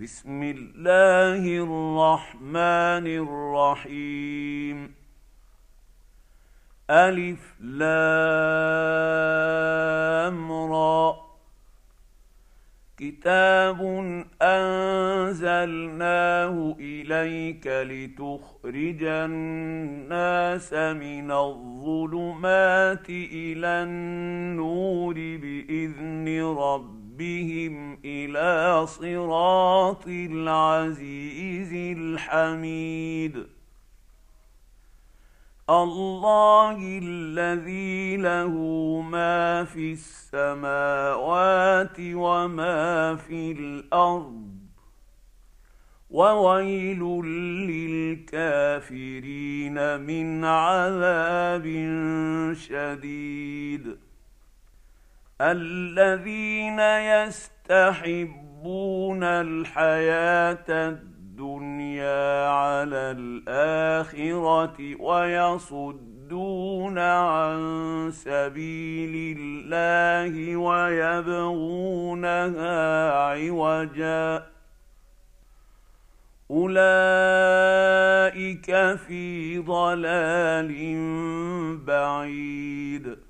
بسم الله الرحمن الرحيم الف لام را كتاب انزلناه اليك لتخرج الناس من الظلمات إلى النور باذن ربهم ربهم إلى صراط العزيز الحميد الله الذي له ما في السماوات وما في الأرض وويل للكافرين من عذاب شديد الذين يستحبون الحياة الدنيا على الآخرة ويصدون عن سبيل الله ويبغونها عوجا. أولئك في ضلال بعيد.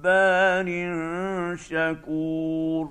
جبار شكور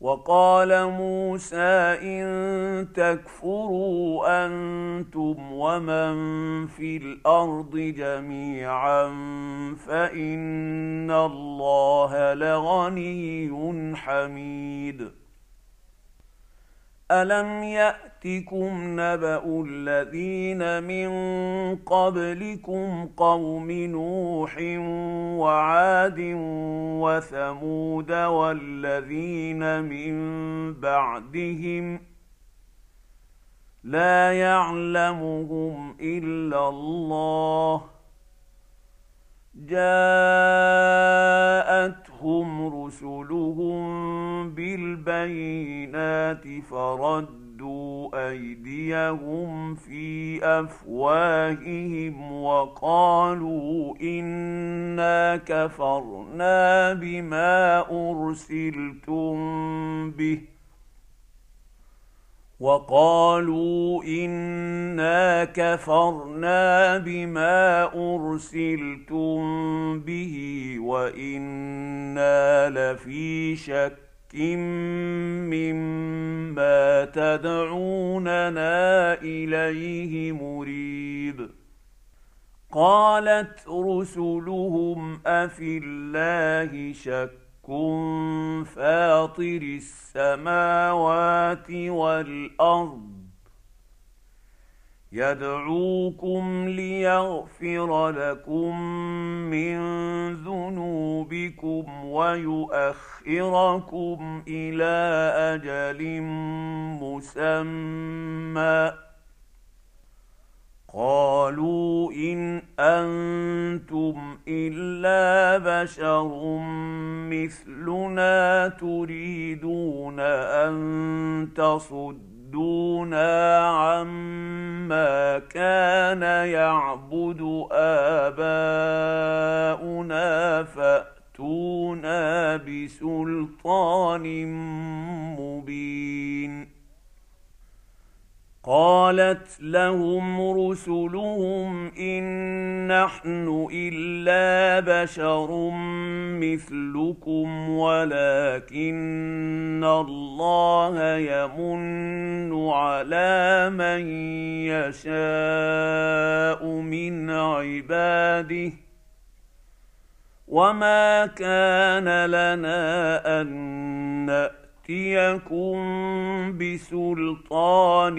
وقال موسى إن تكفروا أنتم ومن في الأرض جميعا فإن الله لغني حميد. الم ياتكم نبا الذين من قبلكم قوم نوح وعاد وثمود والذين من بعدهم لا يعلمهم الا الله جاءتهم رسلهم بالبينات فردوا ايديهم في افواههم وقالوا انا كفرنا بما ارسلتم به وقالوا انا كفرنا بما ارسلتم به وأنا لفي شك مما تدعوننا اليه مريب قالت رسلهم افي الله شك فاطر السماوات والارض يدعوكم ليغفر لكم من ذنوبكم ويؤخركم إلى أجل مسمى. قالوا إن أنتم إلا بشر مثلنا تريدون أن تصدوا يصدونا عما كان يعبد آباؤنا فأتونا بسلطان قالت لهم رسلهم إن نحن إلا بشر مثلكم ولكن الله يمن على من يشاء من عباده وما كان لنا أن نأتي يأتيكم بسلطان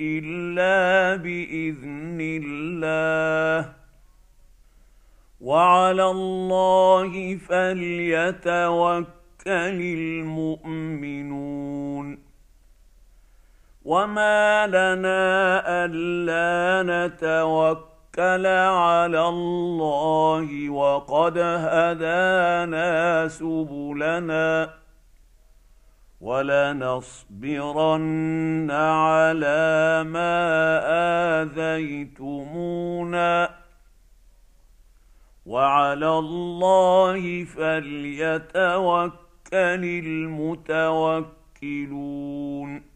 إلا بإذن الله. وعلى الله فليتوكل المؤمنون. وما لنا ألا نتوكل على الله وقد هدانا سبلنا. ولنصبرن على ما آذيتمونا. وعلى الله فليتوكل المتوكلون.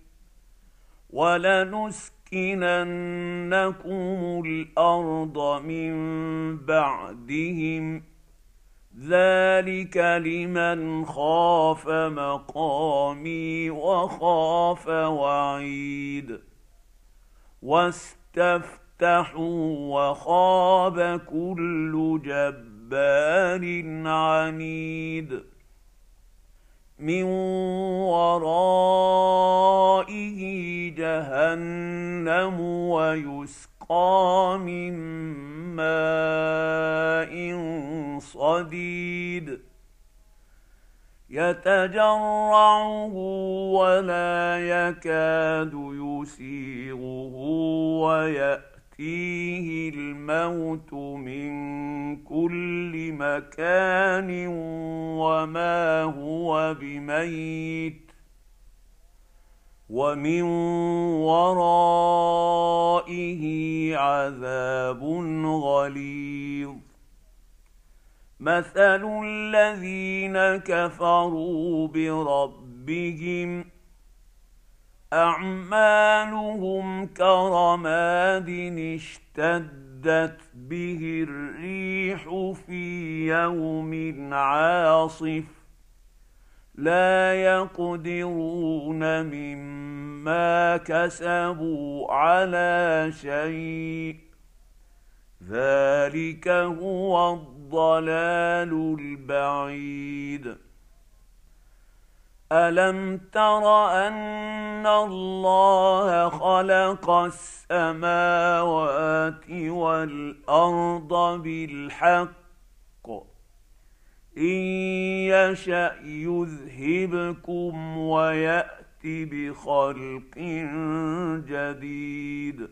ولنسكننكم الأرض من بعدهم ذلك لمن خاف مقامي وخاف وعيد واستفتحوا وخاب كل جبار عنيد من ورائه جهنم ويسقى من ماء صديد يتجرعه ولا يكاد يسيغه ويأتي ياتيه الموت من كل مكان وما هو بميت ومن ورائه عذاب غليظ مثل الذين كفروا بربهم أعمالهم كرماد اشتدت به الريح في يوم عاصف لا يقدرون مما كسبوا على شيء ذلك هو الضلال البعيد الم تر ان الله خلق السماوات والارض بالحق ان يشا يذهبكم ويات بخلق جديد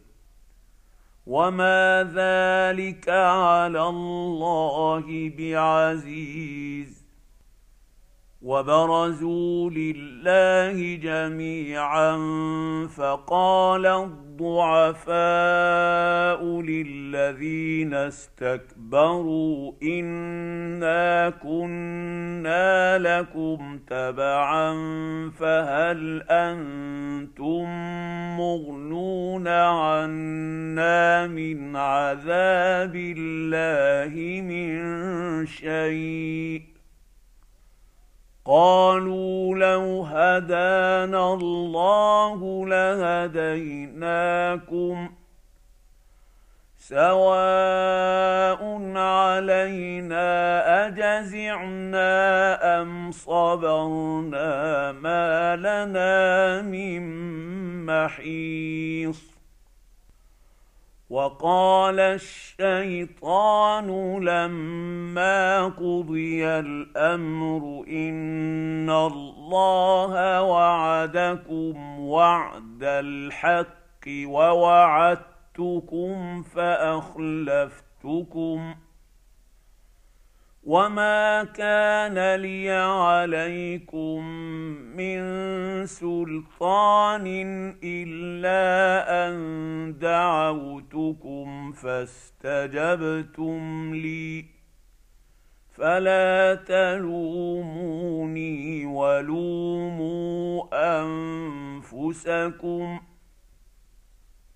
وما ذلك على الله بعزيز وبرزوا لله جميعا فقال الضعفاء للذين استكبروا إنا كنا لكم تبعا فهل أنتم مغنون عنا من عذاب الله من شيء قالوا لو هدانا الله لهديناكم سواء علينا أجزعنا أم صبرنا ما لنا من محيص وقال الشيطان لما قضي الأمر إن الله وعدكم وعد الحق ووعدتكم فأخلفتكم وما كان لي عليكم من سلطان الا ان دعوتكم فاستجبتم لي فلا تلوموني ولوموا انفسكم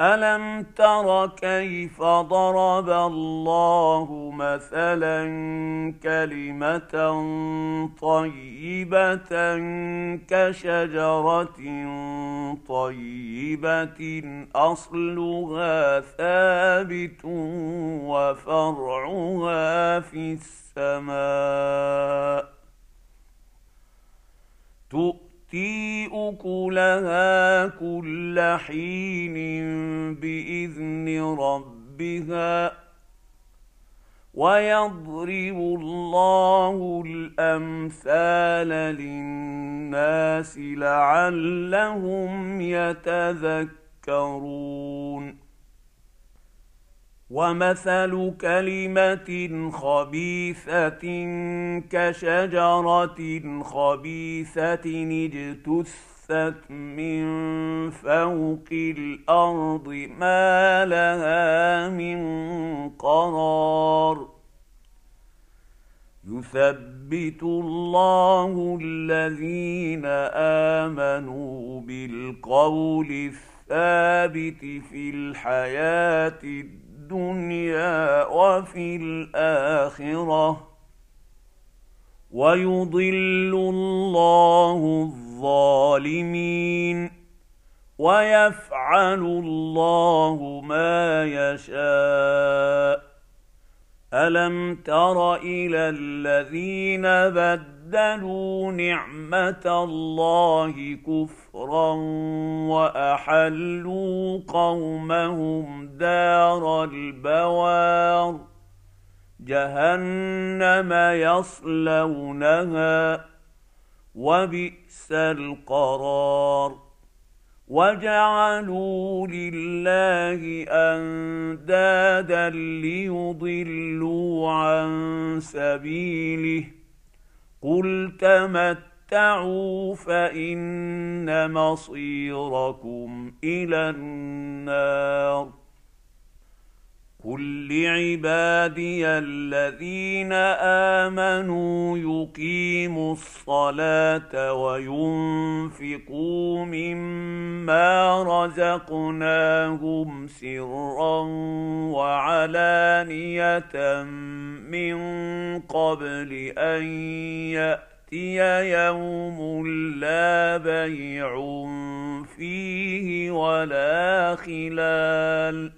الم تر كيف ضرب الله مثلا كلمه طيبه كشجره طيبه اصلها ثابت وفرعها في السماء تؤتي اكلها كل حين باذن ربها ويضرب الله الامثال للناس لعلهم يتذكرون ومثل كلمه خبيثه كشجره خبيثه اجتثت من فوق الأرض ما لها من قرار يثبت الله الذين امنوا بالقول الثابت في الحياة الدنيا الدنيا وفي الآخرة ويضل الله الظالمين ويفعل الله ما يشاء. ألم تر إلى الذين بدلوا نعمة الله كفرا وأحلوا قومهم دار البوار. جهنم يصلونها وبئس القرار. وجعلوا لله أندادا ليضلوا عن سبيله قل تمتعوا فان مصيركم إلى النار قل لعبادي الذين امنوا يقيموا الصلاه وينفقوا مما رزقناهم سرا وعلانيه من قبل ان ياتي يوم لا بيع فيه ولا خلال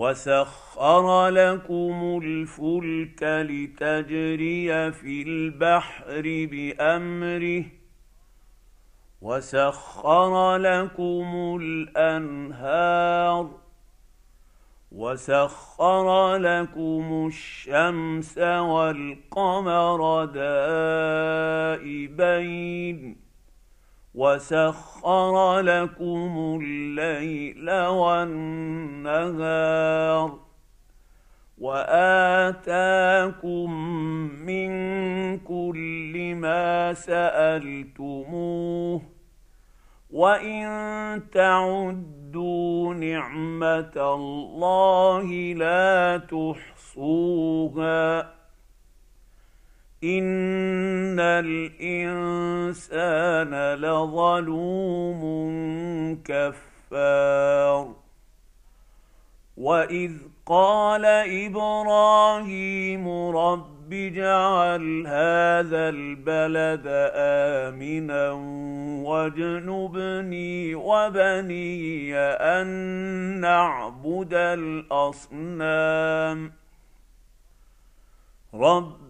وسخر لكم الفلك لتجري في البحر بامره وسخر لكم الانهار وسخر لكم الشمس والقمر دائبين وسخر لكم الليل والنهار واتاكم من كل ما سالتموه وان تعدوا نعمه الله لا تحصوها ان الانسان لظلوم كفار. واذ قال إبراهيم رب اجعل هذا البلد امنا واجنبني وبني ان نعبد الاصنام. رب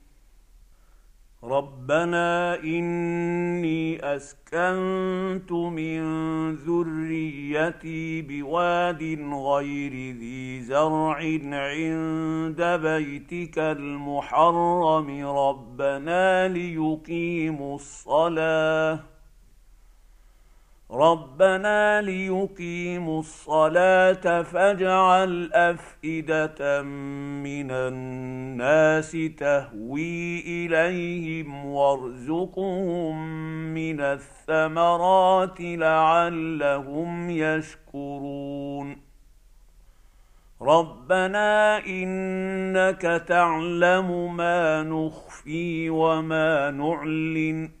ربنا اني اسكنت من ذريتي بواد غير ذي زرع عند بيتك المحرم ربنا ليقيموا الصلاه ربنا ليقيموا الصلاه فاجعل افئده من الناس تهوي اليهم وارزقهم من الثمرات لعلهم يشكرون ربنا انك تعلم ما نخفي وما نعلن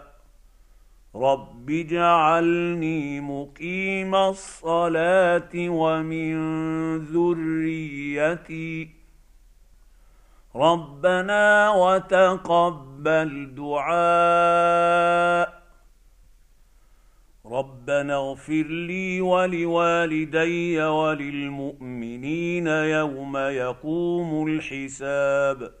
رب اجعلني مقيم الصلاه ومن ذريتي ربنا وتقبل دعاء ربنا اغفر لي ولوالدي وللمؤمنين يوم يقوم الحساب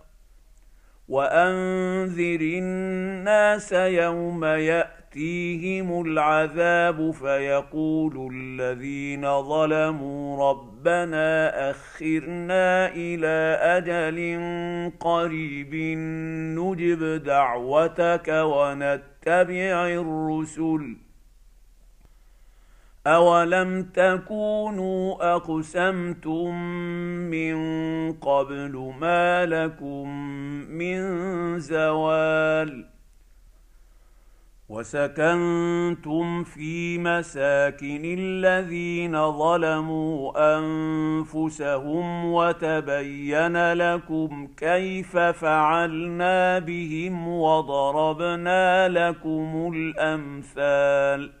وانذر الناس يوم ياتي ياتيهم العذاب فيقول الذين ظلموا ربنا اخرنا إلى أجل قريب نجب دعوتك ونتبع الرسل اولم تكونوا اقسمتم من قبل ما لكم من زوال وسكنتم في مساكن الذين ظلموا انفسهم وتبين لكم كيف فعلنا بهم وضربنا لكم الامثال